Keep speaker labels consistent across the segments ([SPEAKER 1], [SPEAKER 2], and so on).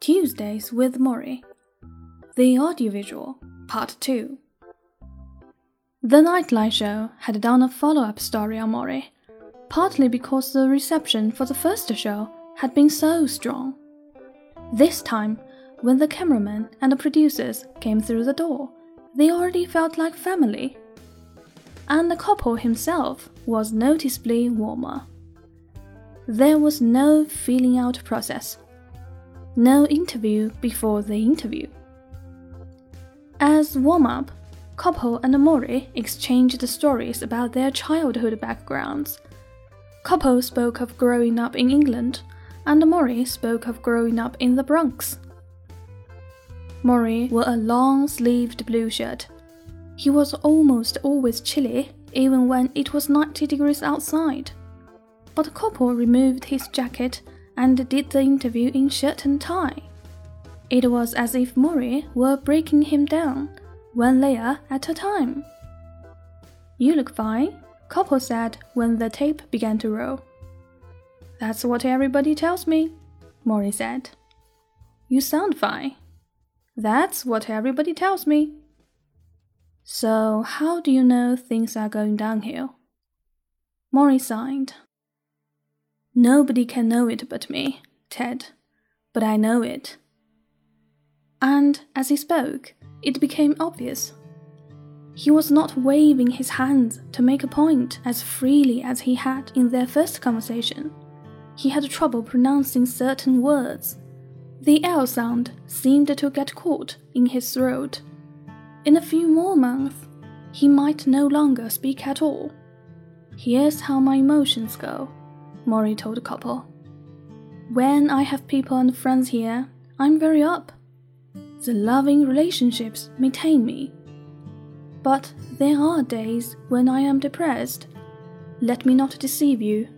[SPEAKER 1] Tuesdays with Morrie. The Audiovisual, Part 2. The Nightline Show had done a follow up story on Morrie, partly because the reception for the first show had been so strong. This time, when the cameraman and the producers came through the door, they already felt like family. And the Koppel himself was noticeably warmer. There was no filling out process, no interview before the interview. As warm up, Koppel and Morrie exchanged stories about their childhood backgrounds. Koppel spoke of growing up in England, and Morrie spoke of growing up in the Bronx. Morrie wore a long sleeved blue shirt. He was almost always chilly, even when it was 90 degrees outside. But Koppel removed his jacket and did the interview in shirt and tie. It was as if Morrie were breaking him down, one layer at a time. You look fine, Koppel said when the tape began to roll. That's what everybody tells me, Morrie said. You sound fine. That's what everybody tells me. So, how do you know things are going downhill? Morrie sighed. Nobody can know it but me, Ted, but I know it. And as he spoke, it became obvious. He was not waving his hands to make a point as freely as he had in their first conversation. He had trouble pronouncing certain words the L sound seemed to get caught in his throat. In a few more months, he might no longer speak at all. Here's how my emotions go, Morrie told the Koppel. When I have people and friends here, I'm very up. The loving relationships maintain me. But there are days when I am depressed. Let me not deceive you.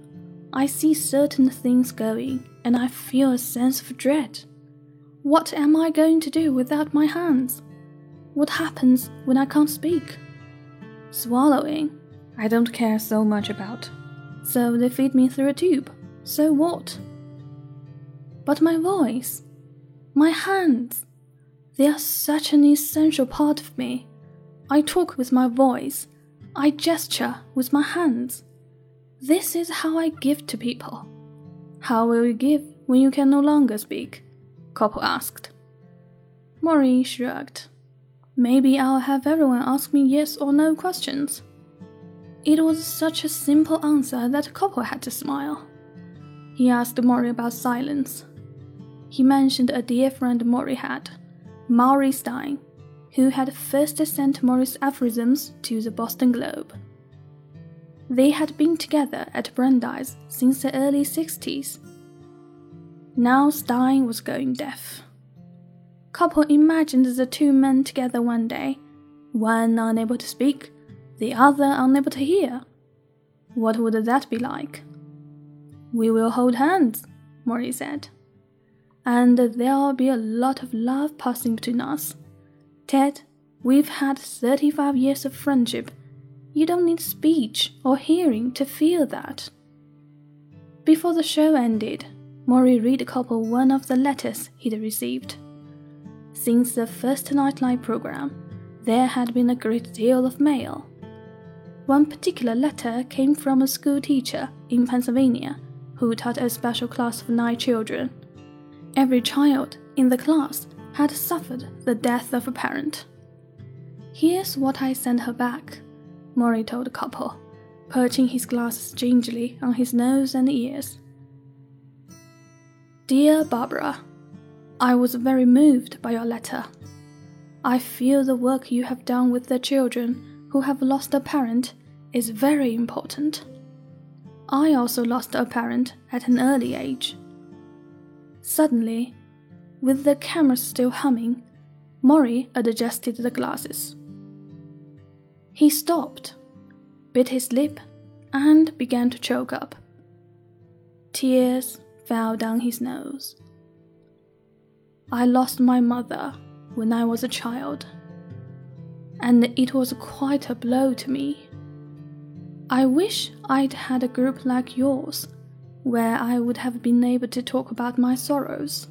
[SPEAKER 1] I see certain things going, and I feel a sense of dread. What am I going to do without my hands? What happens when I can't speak? Swallowing, I don't care so much about. So they feed me through a tube. So what? But my voice, my hands, they are such an essential part of me. I talk with my voice, I gesture with my hands. This is how I give to people. How will you give when you can no longer speak? Koppel asked. Morrie shrugged. Maybe I'll have everyone ask me yes or no questions. It was such a simple answer that Koppel had to smile. He asked Morrie about silence. He mentioned a dear friend Morrie had, Maurie Stein, who had first sent Morrie's aphorisms to the Boston Globe. They had been together at Brandeis since the early 60s now Stein was going deaf. Koppel imagined the two men together one day, one unable to speak, the other unable to hear. What would that be like? We will hold hands, Morrie said. And there'll be a lot of love passing between us. Ted, we've had 35 years of friendship. You don't need speech or hearing to feel that. Before the show ended, Morrie read a Koppel one of the letters he'd received. Since the first Nightline program, there had been a great deal of mail. One particular letter came from a school teacher in Pennsylvania who taught a special class of nine children. Every child in the class had suffered the death of a parent. Here's what I sent her back, Morrie told the Koppel, perching his glasses gingerly on his nose and ears. Dear Barbara, I was very moved by your letter. I feel the work you have done with the children who have lost a parent is very important. I also lost a parent at an early age. Suddenly, with the camera still humming, Morrie adjusted the glasses. He stopped, bit his lip, and began to choke up. Tears fell down his nose. I lost my mother when I was a child, and it was quite a blow to me. I wish I'd had a group like yours where I would have been able to talk about my sorrows.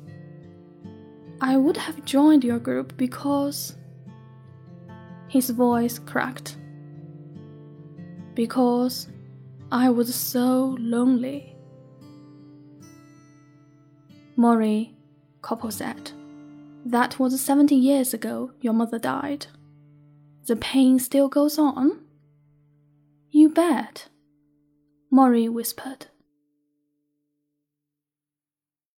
[SPEAKER 1] I would have joined your group because. His voice cracked. Because I was so lonely. Morrie, Koppel said. That was 70 years ago your mother died. The pain still goes on? You bet, Morrie whispered.